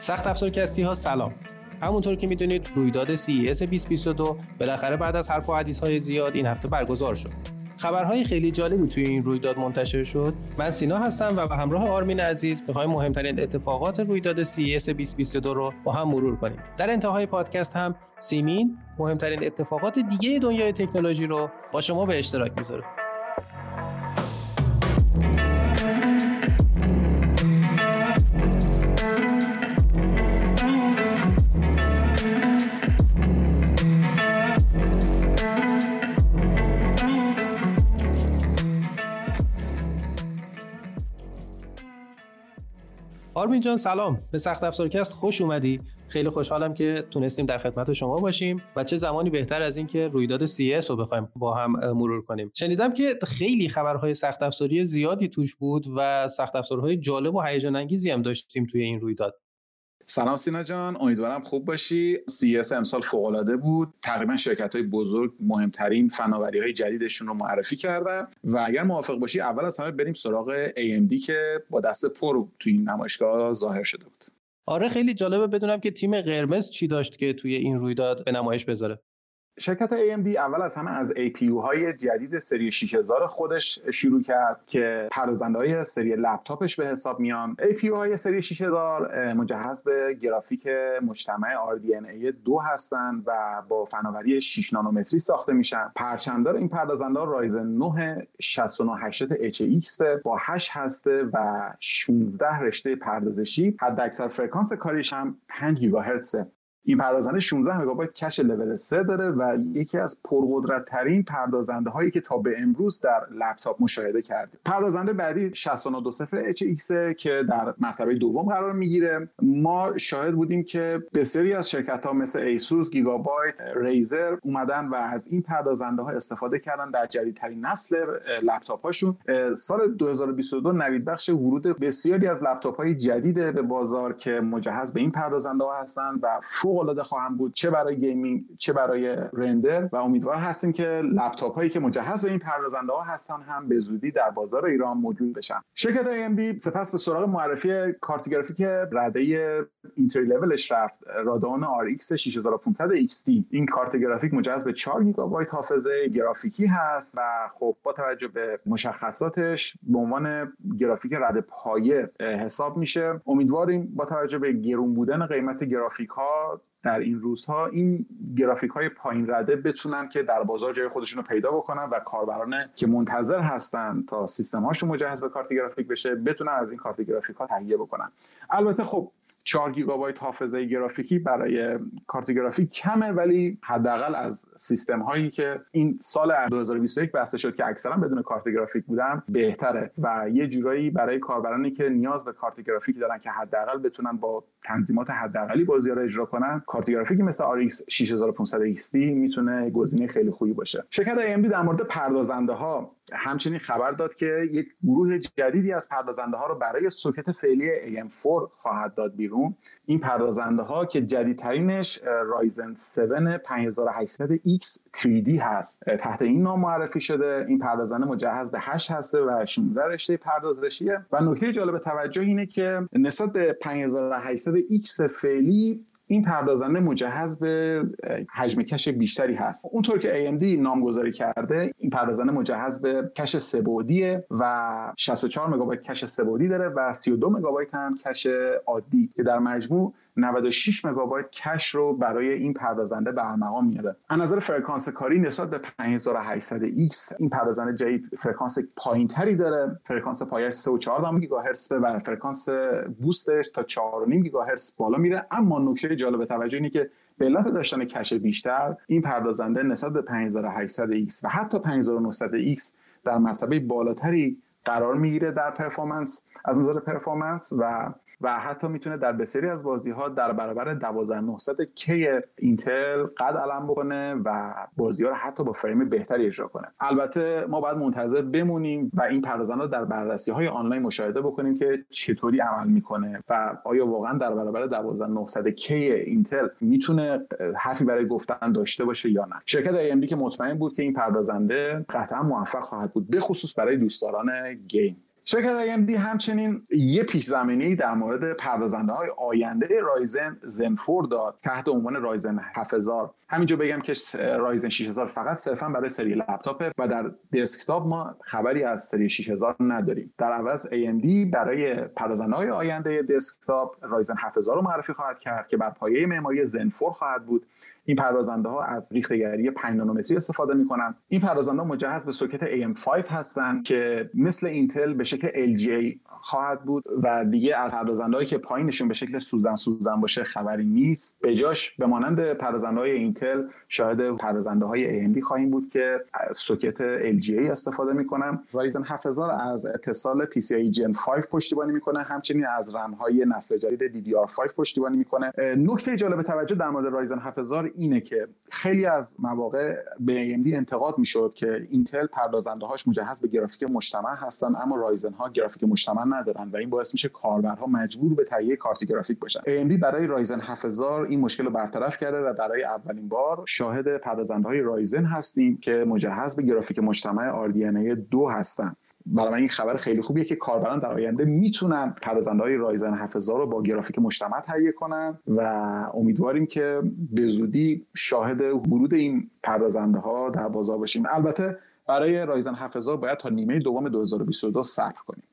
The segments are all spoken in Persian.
سخت افزارکستی ها سلام. همونطور که می‌دونید رویداد CES 2022 بالاخره بعد از حرف و حدیث های زیاد این هفته برگزار شد. خبرهای خیلی جالبی توی این رویداد منتشر شد. من سینا هستم و به همراه آرمین عزیز می‌خوایم مهمترین اتفاقات رویداد CES 2022 رو با هم مرور کنیم. در انتهای پادکست هم سیمین مهمترین اتفاقات دیگه دنیای تکنولوژی رو با شما به اشتراک می‌ذاره. آرمین جان سلام. به سخت افزارکست خوش اومدی. خیلی خوشحالم که تونستیم در خدمت شما باشیم و چه زمانی بهتر از اینکه رویداد CS رو بخوایم با هم مرور کنیم. شنیدم که خیلی خبرهای سخت افزاری زیادی توش بود و سخت افزارهای جالب و هیجان انگیزی هم داشتیم توی این رویداد. سلام سینا جان امیدوارم خوب باشی. CES امسال فوق العاده بود. تقریبا شرکت های بزرگ مهمترین فناوری های جدیدشون رو معرفی کردن و اگر موافق باشی اول از همه بریم سراغ AMD که با دست پر توی این نمایشگاه ظاهر شده بود. آره خیلی جالبه بدونم که تیم قرمز چی داشت که توی این رویداد به نمایش بذاره. شرکت AMD اول از همه از APU های جدید سری 6000 خودش شروع کرد که پردازنده های سری لپتاپش به حساب میان. APU های سری 6000 مجهز به گرافیک مجتمع RDNA 2 هستند و با فناوری 6 نانومتری ساخته میشن. پرچمدار این پردازنده رایزن 9 6980 HX با 8 هسته و 16 رشته پردازشی. حداکثر فرکانس کاریش هم 5 گیگاهرتز این پردازنده 16 مگابایت کش لول 3 داره و یکی از پرقدرت ترین پردازنده هایی که تا به امروز در لپتاپ مشاهده کردیم. پردازنده بعدی 6920 HX که در مرتبه دوم قرار می‌گیره. ما شاهد بودیم که بسیاری از شرکت ها مثل ایسوس گیگابایت ریزر اومدن و از این پردازنده ها استفاده کردن در جدیدترین نسل لپتاپ هاشون سال 2022 نوید بخش ورود بسیاری از لپتاپ های جدید به بازار که مجهز به این پردازنده ها هستند و فوق العاده خواهم بود چه برای گیمینگ چه برای رندر. و امیدوار هستیم که لپتاپ هایی که مجهز به این پردازنده ها هستن هم به زودی در بازار ایران موجود بشن. شرکت AMD سپس به سراغ معرفی کارت گرافیک رده entry levelش رفت رادون RX 6500 XT این کارت گرافیک مجهز به 4 گیگابایت حافظه گرافیکی هست و خب با توجه به مشخصاتش به عنوان گرافیک رده پایه حساب میشه. امیدواریم با توجه به گرون بودن قیمت گرافیک ها در این روزها این گرافیک های پایین رده بتونن که در بازار جای خودشون رو پیدا بکنن و کاربران که منتظر هستن تا سیستم هاشون مجهز به کارت گرافیک بشه بتونن از این کارت گرافیک ها تهیه بکنن. البته خب 4 گیگابایت حافظه گرافیکی برای کارت گرافیک کمه ولی حداقل از سیستم هایی که این سال 2021 بسته شد که اکثرا بدون کارت گرافیک بودن بهتره و یه جورایی برای کاربرانی که نیاز به کارت گرافیک دارن که حداقل بتونن با تنظیمات حداقلی بازی رو اجرا کنن کارت گرافیکی مثل RX 6500 XT می‌تونه گزینه خیلی خوبی باشه. شرکت AMD در مورد پردازنده ها همچنین خبر داد که یک گروه جدیدی از پردازنده ها رو برای سوکت فعلی AM4 خواهد داد بیرون. این پردازنده ها که جدیدترینش رایزن 7 5800X 3D هست. تحت این نام معرفی شده. این پردازنده مجهز به 8 هسته و 16 رشته پردازشیه. و نکته جالب توجه اینه که نسبت به 5800X فعلی این پردازنده مجهز به حجم کش بیشتری هست. اونطور که AMD نامگذاری کرده این پردازنده مجهز به کش سبودیه و 64 مگابایت کش سبودی داره و 32 مگابایت هم کش عادی که در مجموع 96 مگابایت کش رو برای این پردازنده به ارمغان میاره. از نظر فرکانس کاری نسبت به 5800X این پردازنده جدید فرکانس پایینتری داره. فرکانس پایش 3.4 گیگاهرتز و فرکانس بوستش تا 4.5 گیگاهرتز بالا میره. اما نکته جالب توجه اینه که به علت داشتن کش بیشتر این پردازنده نسبت به 5800X و حتی 5900X در مرتبه بالاتری قرار می‌گیره در performance از نظر performance و و حتی می‌تونه در بسیاری از بازی ها در برابر 12900 K اینتل قد علم بکنه و بازی ها رو حتی با فریم بهتری اجرا کنه. البته ما باید منتظر بمونیم و این پردازنده رو در بررسی های آنلاین مشاهده بکنیم که چطوری عمل می‌کنه و آیا واقعا در برابر 12900 K اینتل می‌تونه حرفی برای گفتن داشته باشه یا نه. شرکت AMD که مطمئن بود که این پردازنده قطعا موفق خواهد بود به خصوص برای دوستداران گیم. شرکت AMD همچنین یه پیش زمینه‌ای در مورد پردازنده های آینده رایزن Zen 4 داد تحت عنوان رایزن 7000 همینجا بگم که رایزن 6000 فقط صرفا برای سری لپتاپه و در دسکتاپ ما خبری از سری 6000 نداریم. در عوض AMD برای پردازنده های آینده دسکتاپ رایزن 7000 رو معرفی خواهد کرد که بر پایه معماری Zen 4 خواهد بود. این پردازنده ها از ریخته‌گری 5 نانومتری استفاده می‌کنن. این پردازنده ها مجهز به سوکت AM5 هستن که مثل اینتل به شکل LGA خواهد بود و دیگه از پردازنده‌هایی که پایینشون به شکل سوزن سوزن باشه خبری نیست. به جاش به مانند پردازنده های اینتل شاهد پردازنده های AMD خواهیم بود که از سوکت LGA استفاده می‌کنن. رایزن 7000 از اتصال PCIe Gen 5 پشتیبانی می‌کنه. همچنین از رم های نسل جدید DDR5 پشتیبانی می‌کنه. نکته جالب توجه در مورد رایزن 7000 اینه که خیلی از مواقع به AMD انتقاد می‌شد که اینتل پردازنده هاش مجهز به گرافیک مجتمع هستن اما رایزن ها گرافیک مجتمع ندارن و این باعث میشه کاربرها مجبور به تهیه کارت گرافیک باشن. AMD برای رایزن 7000 این مشکل رو برطرف کرده و برای اولین بار شاهد پردازنده های رایزن هستیم که مجهز به گرافیک مجتمع RDNA 2 هستن. برای من این خبر خیلی خوبیه که کاربران در آینده می‌تونن پردازنده های رایزن 7000 رو با گرافیک مجتمع تهیه کنن و امیدواریم که به زودی شاهد ورود این پردازنده ها در بازار باشیم. البته برای رایزن 7000 باید تا نیمه دوم 2022 صبر کنیم.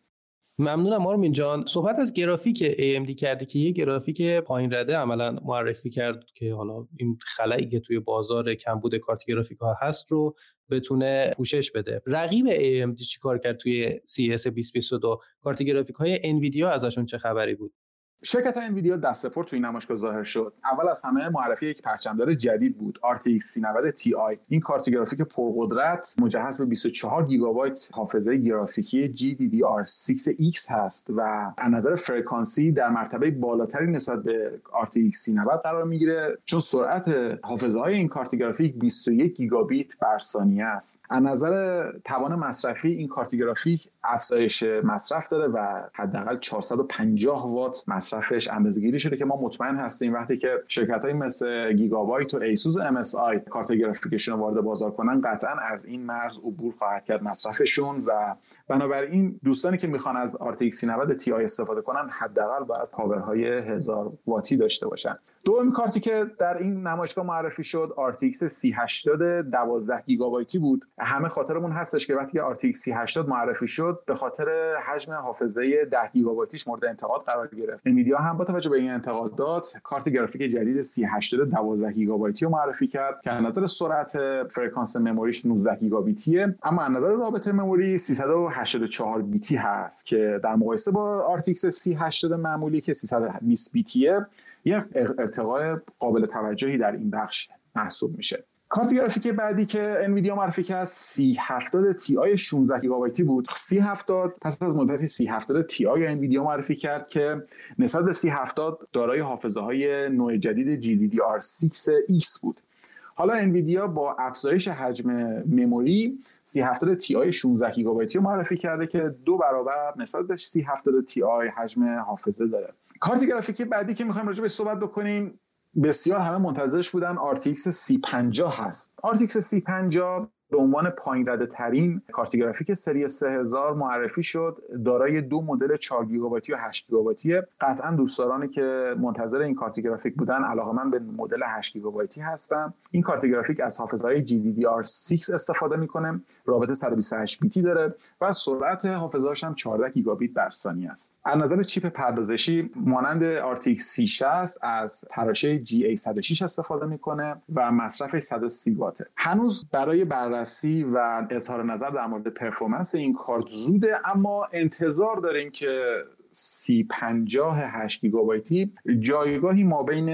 ممنونم آرمین جان. صحبت از گرافیک AMD کردی که یه گرافیک پایین رده عملا معرفی کرد که حالا این خلایی که توی بازار کمبود کارت گرافیک ها هست رو بتونه پوشش بده. رقیب AMD چیکار کرد توی CS 2022 کارت گرافیک های انویدیا ازشون چه خبری بود؟ شرکت انویدیا دست پر توی نمایشگاه ظاهر شد. اول از همه معرفی یک پرچمدار جدید بود RTX 3090 Ti این کارت گرافیک پرقدرت مجهز به 24 گیگابایت حافظه گرافیکی GDDR6X هست و از نظر فرکانسی در مرتبه بالاتری نسبت به RTX 3090 قرار می‌گیره. چون سرعت حافظه های این کارت گرافیک 21 گیگابیت بر ثانیه است. از نظر توان مصرفی این کارت گرافیک افزایش مصرف داره و حداقل 450 وات مصرفش اندازه‌گیری شده که ما مطمئن هستیم. وقتی که شرکت های مثل گیگابایت و ایسوس اس آی کارت گرافیکشون رو وارد بازار کنن قطعا از این مرز عبور خواهد کرد مصرفشون و بنابراین دوستانی که می‌خوان از RTX 3090 Ti استفاده کنن حداقل باید پاورهای 1000 واتی داشته باشن. دومین کارتی که در این نمایشگاه معرفی شد RTX 3080 12 گیگابایتی بود. همه خاطرمون هستش که وقتی RTX 3080 معرفی شد به خاطر حجم حافظه 10 گیگابایتیش مورد انتقاد قرار گرفت. انویدیا هم با توجه به این انتقادات کارت گرافیک جدید 3080 12 گیگابایتی رو معرفی کرد که از نظر سرعت فرکانس memoryش 19 گیگابیتیه. اما از نظر رابط memory 384 بیتی هست که در مقایسه با RTX 3080 معمولی که 320 بیتیه یه ارتقای قابل توجهی در این بخش محسوب میشه. کارت گرافیک بعدی که انویدیا معرفی کرد 3070 Ti 16 گیگابایتی بود. 3070 پس از مدت 3070 Ti انویدیا معرفی کرد که نسبت به 3070 دارای حافظه های نوع جدید GDDR6X بود. حالا انویدیا با افزایش حجم memory 3070 Ti 16 گیگابایتی رو معرفی کرده که دو برابر نسبت به 3070 Ti حجم حافظه داره. کارت گرافیکی بعدی که می‌خوایم راجع به صحبت بکنیم بسیار همه منتظرش بودن RTX 3050 هست. RTX 3050 به عنوان پایین رده ترین کارت گرافیک سری 3000 معرفی شد. دارای دو مدل 4 گیگابایتی و 8 گیگابایتی قطعا دوستدارانی که منتظر این کارت گرافیک بودن من به مدل 8 گیگابایتی هستن. این کارت گرافیک از حافظه GDDR6 استفاده می‌کنه. رابط 128 بیتی داره و سرعت حافظه‌اش هم 14 گیگابیت بر ثانیه است. از نظر chip پردازشی مانند RTX 3060 از تراشه GA106 استفاده می‌کنه و مصرفش 130 واته. هنوز برای بررسی و اظهار نظر در مورد performance این کارت زوده اما انتظار داریم که سی پنجاه هشت گیگابایتی. جایگاهی ما بین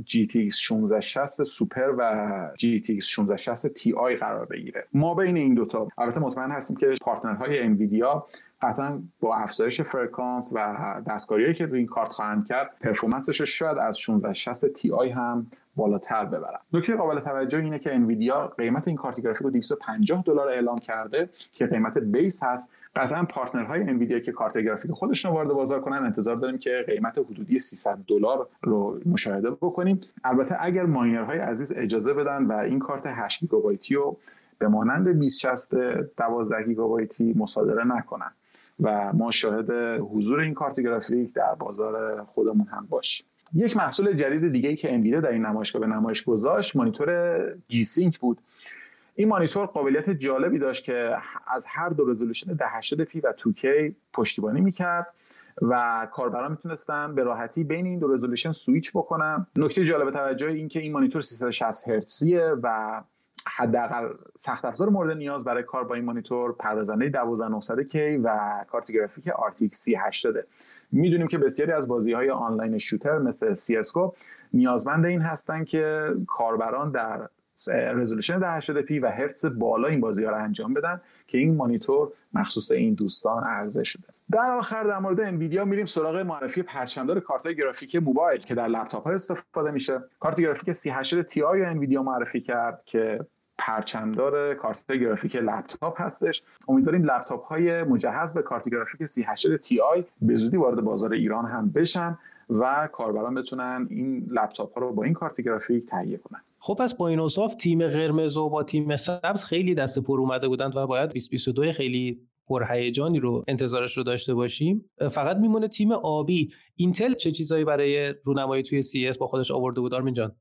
GTX 1660 سوپر و GTX 1660 Ti قرار بگیره. ما بین این دوتا البته مطمئن هستیم که partner های انویدیا قطعا با افزایش فرکانس و دستکاریهایی که روی این کارت خواهند کرد performanceش شاید از 1660 Ti هم بالاتر ببرن. نکته قابل توجه اینه که انویدیا قیمت این کارت گرافیک رو 250 دلار اعلام کرده که قیمت base هست. قطعا partner های انویدیا که کارت گرافیک خودشون وارد بازار کنن انتظار داریم که قیمت حدودی 300 دلار رو مشاهده بکنیم. البته اگر miner های عزیز اجازه بدن و این کارت 8 گیگابایتی رو به مانند 2060 12 گیگابایتی مصادره نکنن و ما شاهد حضور این کارت گرافیک در بازار خودمون هم باشیم. یک محصول جدید دیگه ای که انویدیا در این نمایشگاه به نمایش گذاشت مانیتور G-Sync بود. این مانیتور قابلیت جالبی داشت که از هر دو رزولوشن 1080 p و 2K پشتیبانی می‌کرد و کاربران می‌تونستن به راحتی بین این دو رزولوشن سویچ بکنن. نکته جالب توجه این که این مانیتور 360 هرتزیه و حداقل سخت افزار مورد نیاز برای کار با این مانیتور پردازنده 12900 K و کارت گرافیک RTX 3080 می‌دونیم که بسیاری از بازی های آنلاین shooter مثل CSGO نیازمند این هستن که کاربران در رزولوشن 1080 p و هرتز بالا این بازی ها رو انجام بدن که این مانیتور مخصوص این دوستان عرضه شده. در آخر در مورد انویدیا میریم سراغ معرفی پرچمدار کارت گرافیک موبایل که در لپتاپ ها استفاده میشه. کارت گرافیک 3080 Ti انویدیا معرفی کرد که پرچمدار کارت گرافیک لپتاپ هستش. امیدواریم لپتاپ های مجهز به کارت گرافیک 3080 Ti به زودی وارد بازار ایران هم بشن و کاربران بتونن این لپتاپ ها رو با این کارت گرافیک تهیه کنن. خب پس با این اوصاف تیم قرمز و با تیم سبز خیلی دست پر اومده بودند و باید 2022 خیلی پرهیجانی رو انتظارش رو داشته باشیم. فقط میمونه تیم آبی. اینتل چه چیزایی برای رونمایی توی CES با خودش آورده بود؟ آرمین جان.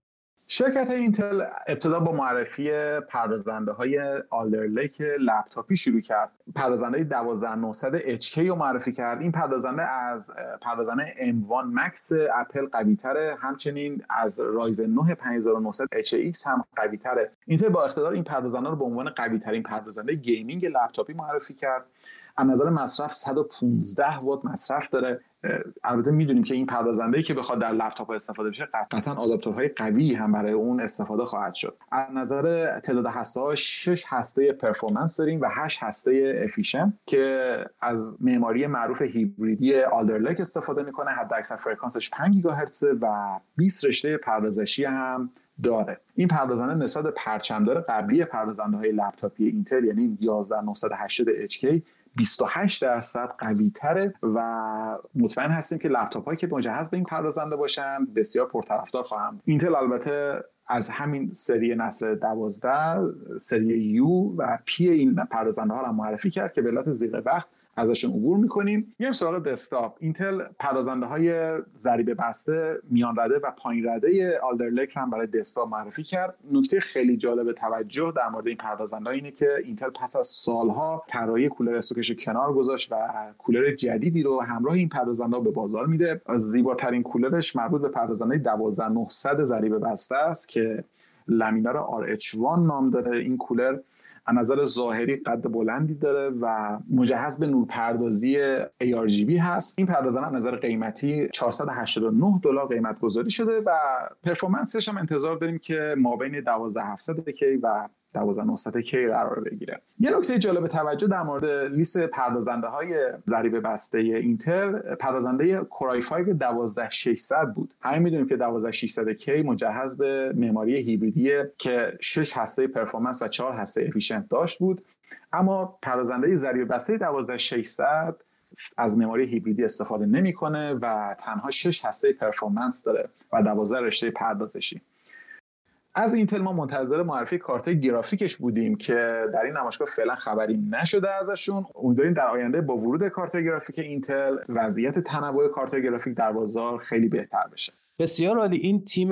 شرکت اینتل ابتدا با معرفی پردازنده های Alder Lake لپتاپی شروع کرد. پردازنده 12900 HK رو معرفی کرد. این پردازنده از پردازنده M1 Max اپل قوی تره همچنین از Ryzen 9 5900 HX هم قوی تره اینتل با اقتدار این پردازنده رو به عنوان قوی ترین پردازنده gaming لپتاپی معرفی کرد. از نظر مصرف 115 وات مصرف داره. البته می‌دونیم که این پردازنده ای که بخواد در لپتاپ استفاده بشه قطعا آداپتورهای قوی هم برای اون استفاده خواهد شد. از نظر تعداد هسته ها 6 هسته performance داریم و 8 هسته efficient که از معماری معروف هیبریدی Alder Lake استفاده می‌کنه. حد اکثر فرکانسش 5 گیگاهرتز و 20 رشته پردازشی هم داره. این پردازنده نسبت پرچمدار قبلی پردازنده های لپتاپی اینتل یعنی 11980 HK 28 درصد قوی تره و مطمئن هستیم که لپتاپ هایی که مجهز به این پردازنده باشن بسیار پرطرفدار خواهند. اینتل البته از همین سری نسل دوازده سری U و P این پردازنده ها رو معرفی کرد که به علت ضیق وقت ازشون عبور می‌کنیم. میایم سراغ دسکتاپ. اینتل پردازنده های ضریب بسته میان رده و پایین رده Alder هم برای دسکتاپ معرفی کرد. نکته خیلی جالب توجه در مورد این پردازنده اینه که اینتل پس از سالها طراحی کولر استوکش کنار گذاشت و کولر جدیدی رو همراه این پردازنده به بازار میده. زیباترین کولرش مربوط به پردازنده 12900 ضریب بسته است که Laminar RH1 نام داره. این کولر از نظر ظاهری قد بلندی داره و مجهز به نورپردازی ARGB هست. این پردازنده از نظر قیمتی 489 دلار قیمت گذاری شده و performance ش هم انتظار داریم که ما بین 12700 K و 12900 K قرار بگیره. یه نکته جالب توجه در مورد لیست پردازنده های ضریب بسته اینتل پردازنده Core i 5 12600 بود. همین می‌دونیم که 12600 K مجهز به معماری هیبریدیه که 6 هسته performance و 4 هسته efficient داشت بود. اما پردازنده ضریب بسته 12600 از معماری هیبریدی استفاده نمی‌کنه و تنها 6 هسته performance داره و 12 رشته پردازشی. از اینتل ما منتظر معرفی کارت گرافیکش بودیم که در این نمایشگاه فعلا خبری نشده ازشون. امیدواریم در آینده با ورود کارت گرافیک اینتل وضعیت تنوع کارت گرافیک در بازار خیلی بهتر بشه. بسیار عالی. این تیم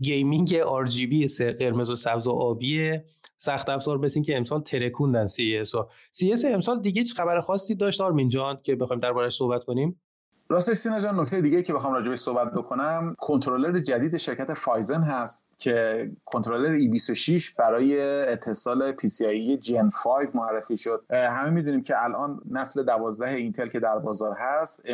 gaming RGB قرمز و سبز و آبی سخت افزار مثل که امسال ترکوندن CES و CES امسال دیگه هیچ خبر خاصی داشت آرمین جان که بخوایم دربارش صحبت کنیم؟ راستش سینا جان نکته دیگه که بخوام راجبش صحبت بکنم کنترلر جدید شرکت Phison هست. که کنترلر E26 برای اتصال PCIe Gen 5 معرفی شد. همه می‌دونیم که الان نسل 12 اینتل که در بازار هست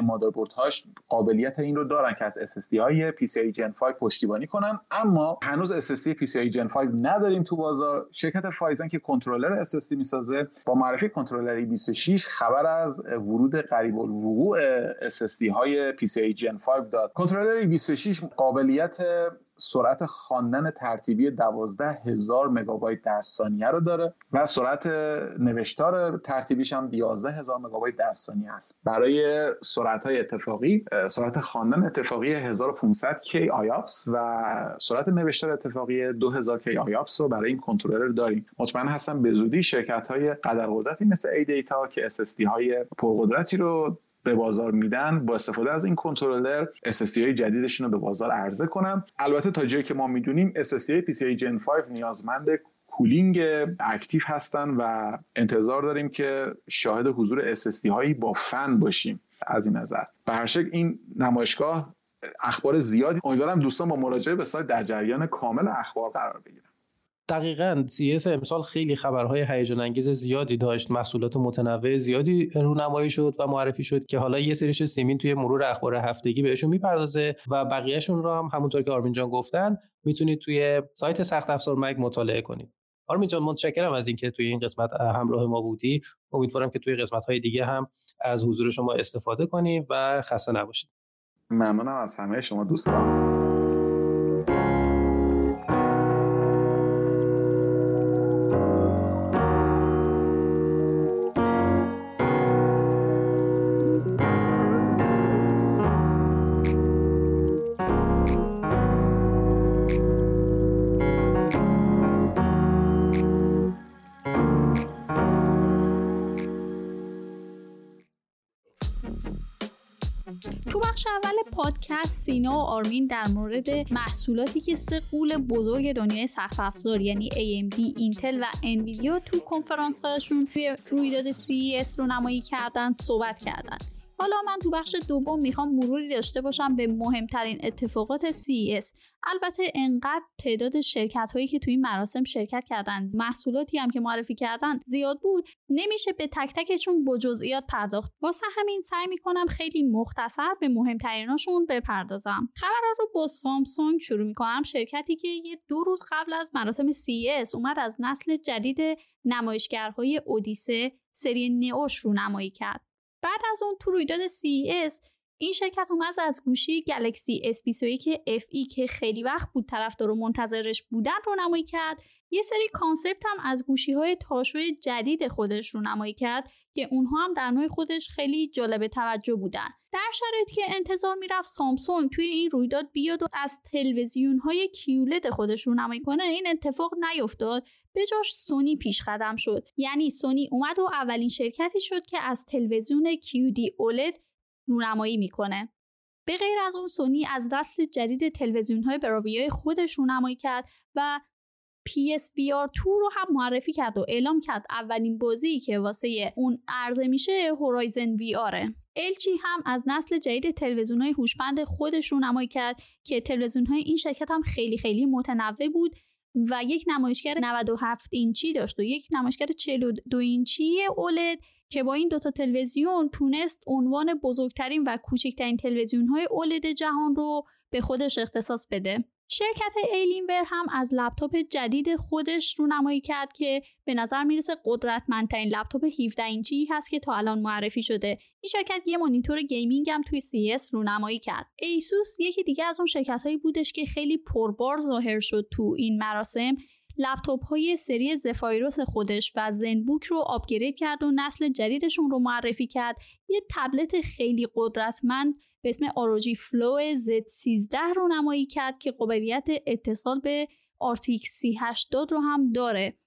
هاش قابلیت این رو دارن که از SSD های PCIe Gen 5 پشتیبانی کنن. اما هنوز SSD PCIe Gen 5 نداریم تو بازار. شرکت فایزن که کنترلر SSD می‌سازه با معرفی کنترلر E26 خبر از ورود قریب الوقوع SSD های PCIe Gen 5 داد. کنترلر E26 قابلیت سرعت خواندن ترتیبی 12 هزار مگابایت در ثانیه رو داره و سرعت نوشتار ترتیبیش هم 11 هزار مگابایت در ثانیه است. برای سرعت های اتفاقی سرعت خواندن اتفاقی 1500 K IOPS و سرعت نوشتار اتفاقی 2000 K IOPS رو برای این کنترلر داریم. مطمئن هستم به زودی شرکت های قدر قدرتی مثل ADATA که SSD های پرقدرتی رو به بازار میدن با استفاده از این کنترلر SSD های جدیدشون رو به بازار عرضه کنن. البته تا جایی که ما می‌دونیم SSD های PCIe Gen 5 نیازمند cooling active هستن و انتظار داریم که شاهد حضور SSD هایی با فن باشیم. از این نظر. به هر شکل این نمایشگاه اخبار زیادی امیدوارم دوستان با مراجعه به سایت در جریان کامل اخبار قرار بگیرن. دقیقا CS امسال خیلی خبرهای هیجان انگیز زیادی داشت. محصولات متنوع زیادی رونمایی شد و معرفی شد که حالا یه سریش سیمین توی مرور اخبار هفتگی بهشون می‌پردازه و بقیهشون رو هم همونطور که آرمین جان گفتن می‌تونید توی سایت سخت افزار مگ مطالعه کنید. آرمین جان متشکرم از اینکه توی این قسمت همراه ما بودی. امیدوارم که توی قسمت های دیگه هم از حضور شما استفاده کنیم و خسته نباشید. ممنونم از همه شما دوستان. سینا و آرمین در مورد محصولاتی که سه قول بزرگ دنیای سخت افزار یعنی AMD، اینتل و انویدیا تو کنفرانس هاشون توی رویداد CES رو نمایی کردن صحبت کردن. حالا من تو بخش دوم می‌خوام مروری داشته باشم به مهمترین اتفاقات CES البته انقدر تعداد شرکت هایی که توی این مراسم شرکت کردن محصولاتی هم که معرفی کردن زیاد بود. نمیشه به تک تکشون با جزئیات پرداخت. واسه همین سعی می‌کنم خیلی مختصر به مهمتریناشون بپردازم. خبرها رو با سامسونگ شروع می‌کنم. شرکتی که یه دو روز قبل از مراسم CES اومد از نسل جدید نمایشگرهای اودیسه سری Neo ش رو نمایی کرد. بعد از اون تو رویداد CES این شرکت اومد از گوشی Galaxy S21 FE که خیلی وقت بود طرفدارا منتظرش بودن رو نمایی کرد. یه سری concept هم از گوشی های تاشوی جدید خودش رو نمایی کرد که اونها هم در نوع خودش خیلی جالب توجه بودن. در شرایطی که انتظار می‌رفت سامسونگ توی این رویداد بیاد و از تلویزیون های QLED خودش رو نمایی کنه این اتفاق نیفتاد. به جاش سونی پیش قدم شد. یعنی سونی اومد و اولین شرکتی شد که از تلویزیون QD OLED رونمایی می‌کنه. به غیر از اون سونی از دست جدید تلویزیون های براویای خودش رونمایی کرد و PSVR 2 رو هم معرفی کرد و اعلام کرد اولین بازی که واسه اون عرضه میشه هورایزن وی آره LG هم از نسل جدید تلویزیون های هوشمند خودش رو نمایی کرد که تلویزیون های این شرکت هم خیلی خیلی متنوع بود. و یک نمایشگر 97 اینچی داشت و یک نمایشگر 42 اینچی OLED که با این دوتا تلویزیون تونست عنوان بزرگترین و کوچکترین تلویزیون های OLED جهان رو به خودش اختصاص بده. شرکت Alienware هم از لپتاپ جدید خودش رونمایی کرد که به نظر می‌رسه قدرتمندترین لپتاپ 17 اینچی هست که تا الان معرفی شده. این شرکت یه مانیتور gaming هم توی CES رونمایی کرد. ایسوس یکی دیگه از اون شرکت هایی بودش که خیلی پربار ظاهر شد تو این مراسم. لپتاپ های سری Zephyrus خودش و ZenBook رو upgrade کرد و نسل جدیدشون رو معرفی کرد. یه تبلت خیلی قدرتمند به اسم ROG Flow Z13 رونمایی کرد که قابلیت اتصال به RTX 3080 رو هم داره.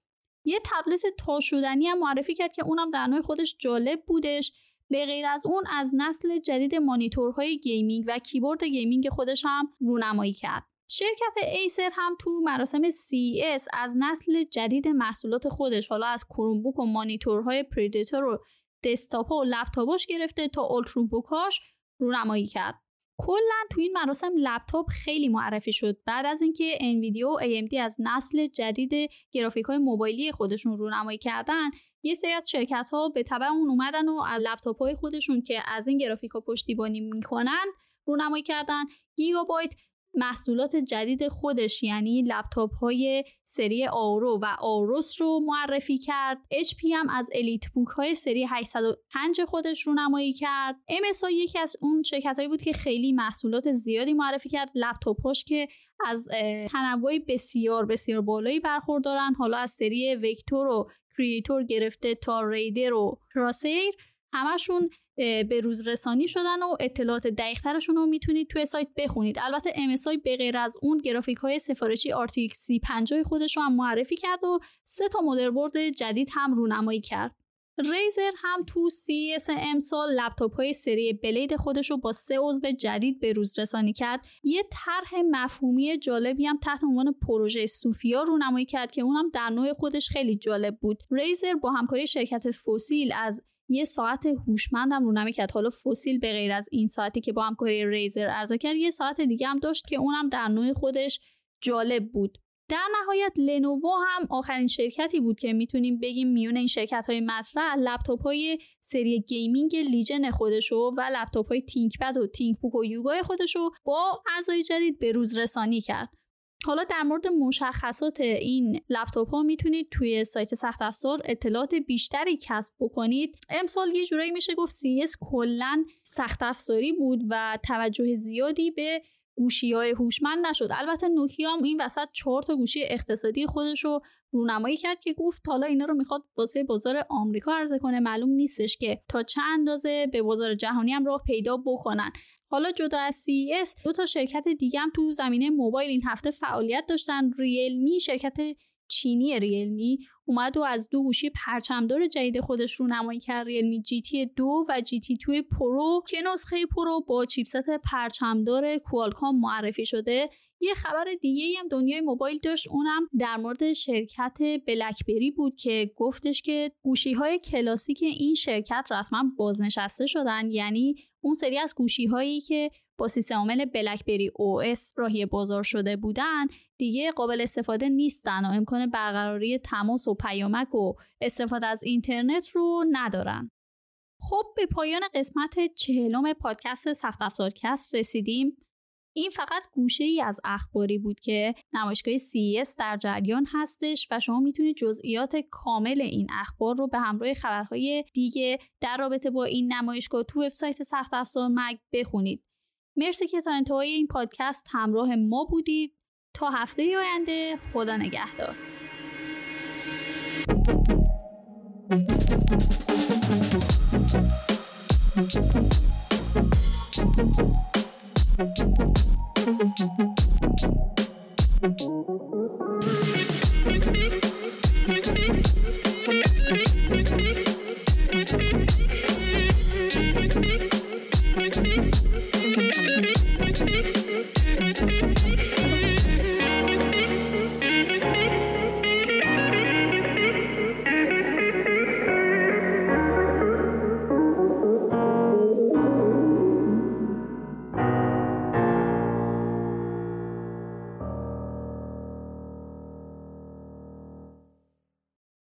یه تبلت تا شدنی هم معرفی کرد که اونم در نوع خودش جالب بودش. به غیر از اون از نسل جدید مانیتورهای gaming و کیبورد gaming خودش هم رونمایی کرد. شرکت ایسر هم تو مراسم CES از نسل جدید محصولات خودش حالا از Chromebook و مانیتورهای Predator و دسکتاپ و لپتاپاش گرفته تا رو رونمایی کرد. کلا تو این مراسم لپتاپ خیلی معرفی شد. بعد از اینکه انویدیا و AMD از نسل جدید گرافیک های موبایلی خودشون رونمایی کردن یه سری از شرکت ها به تبع اون اومدن و از لپتاپ های خودشون که از این گرافیک ها پشتیبانی می‌کنن رونمایی کردن. گیگابایت محصولات جدید خودش یعنی لپتاپ های سری Aero و Aorus رو معرفی کرد. HP هم از EliteBook های سری 805 خودش رونمایی کرد MSI یکی از اون شرکت هایی بود که خیلی محصولات زیادی معرفی کرد. لپتاپاش که از تنوع بسیار بسیار بالایی برخوردارن. حالا از سری Vector و Creator گرفته تا Raider و Crosshair. همشون به روز رسانی شدن و اطلاعات دقیقترشون رو می‌تونید توی سایت بخونید. البته MSI به غیر از اون گرافیک های سفارشی RTX 3050 خودش رو هم معرفی کرد و سه تا مدربرد جدید هم رونمایی کرد. ریزر هم تو CES امسال لپتاپ های سری بلید خودش رو با سه عضو جدید به روز رسانی کرد. یه طرح مفهومی جالبی هم تحت عنوان پروژه سوفیا رونمایی کرد که اونم در نوع خودش خیلی جالب بود. ریزر با همکاری شرکت فسیل از یه ساعت هوشمندم رونمایی کرد. حالا فسیل به غیر از این ساعتی که با همکاری ریزر عرضه کرد یه ساعت دیگه هم داشت که اونم در نوع خودش جالب بود. در نهایت لنوو هم آخرین شرکتی بود که می‌تونیم بگیم میون این شرکت های مطرح. لپتاپ های سری gaming Legion خودشو و لپتاپ های ThinkPad و ThinkBook و Yoga ی خودشو با اعضای جدید به روز رسانی کرد. حالا در مورد مشخصات این لپتاپ ها می‌تونید توی سایت سخت افزار اطلاعات بیشتری کسب بکنید. امسال یه جورایی میشه گفت CES کلا سخت افزاری بود و توجه زیادی به گوشی های هوشمند نشد. البته نوکیا هم این وسط چهار تا گوشی اقتصادی خودش رو رونمایی کرد که گفت حالا اینا رو می‌خواد واسه بازار آمریکا عرضه کنه. معلوم نیستش که تا چه اندازه به بازار جهانی هم راه پیدا بکنن. حالا جدا از CES دو تا شرکت دیگه هم تو زمینه موبایل این هفته فعالیت داشتن. ریلمی شرکت چینی ریلمی. اومد و از دو گوشی پرچمدار جدید خودش رو نمایی کرد. ریلمی جی تی دو و جی تی 2 Pro که نسخه Pro با chipset پرچمدار کوالکام معرفی شده. یه خبر دیگه هم دنیای موبایل داشت اونم در مورد شرکت بلکبری بود که گفتش که گوشی های کلاسیک این شرکت رسما بازنشسته شدن. یعنی اون سری از گوشی هایی که با سیستم عامل BlackBerry OS راهی بازار شده بودن دیگه قابل استفاده نیستن و امکان برقراری تماس و پیامک و استفاده از اینترنت رو ندارن. خب به پایان قسمت چهلم پادکست سخت افزارکست رسیدیم. این فقط گوشه ای از اخباری بود که نمایشگاه CES در جریان هستش و شما می‌تونید جزئیات کامل این اخبار رو به همراه خبرهای دیگه در رابطه با این نمایشگاه تو وبسایت سخت افزار مگ بخونید. مرسی که تا انتهای این پادکست همراه ما بودید. تا هفته آینده خدا نگهدار.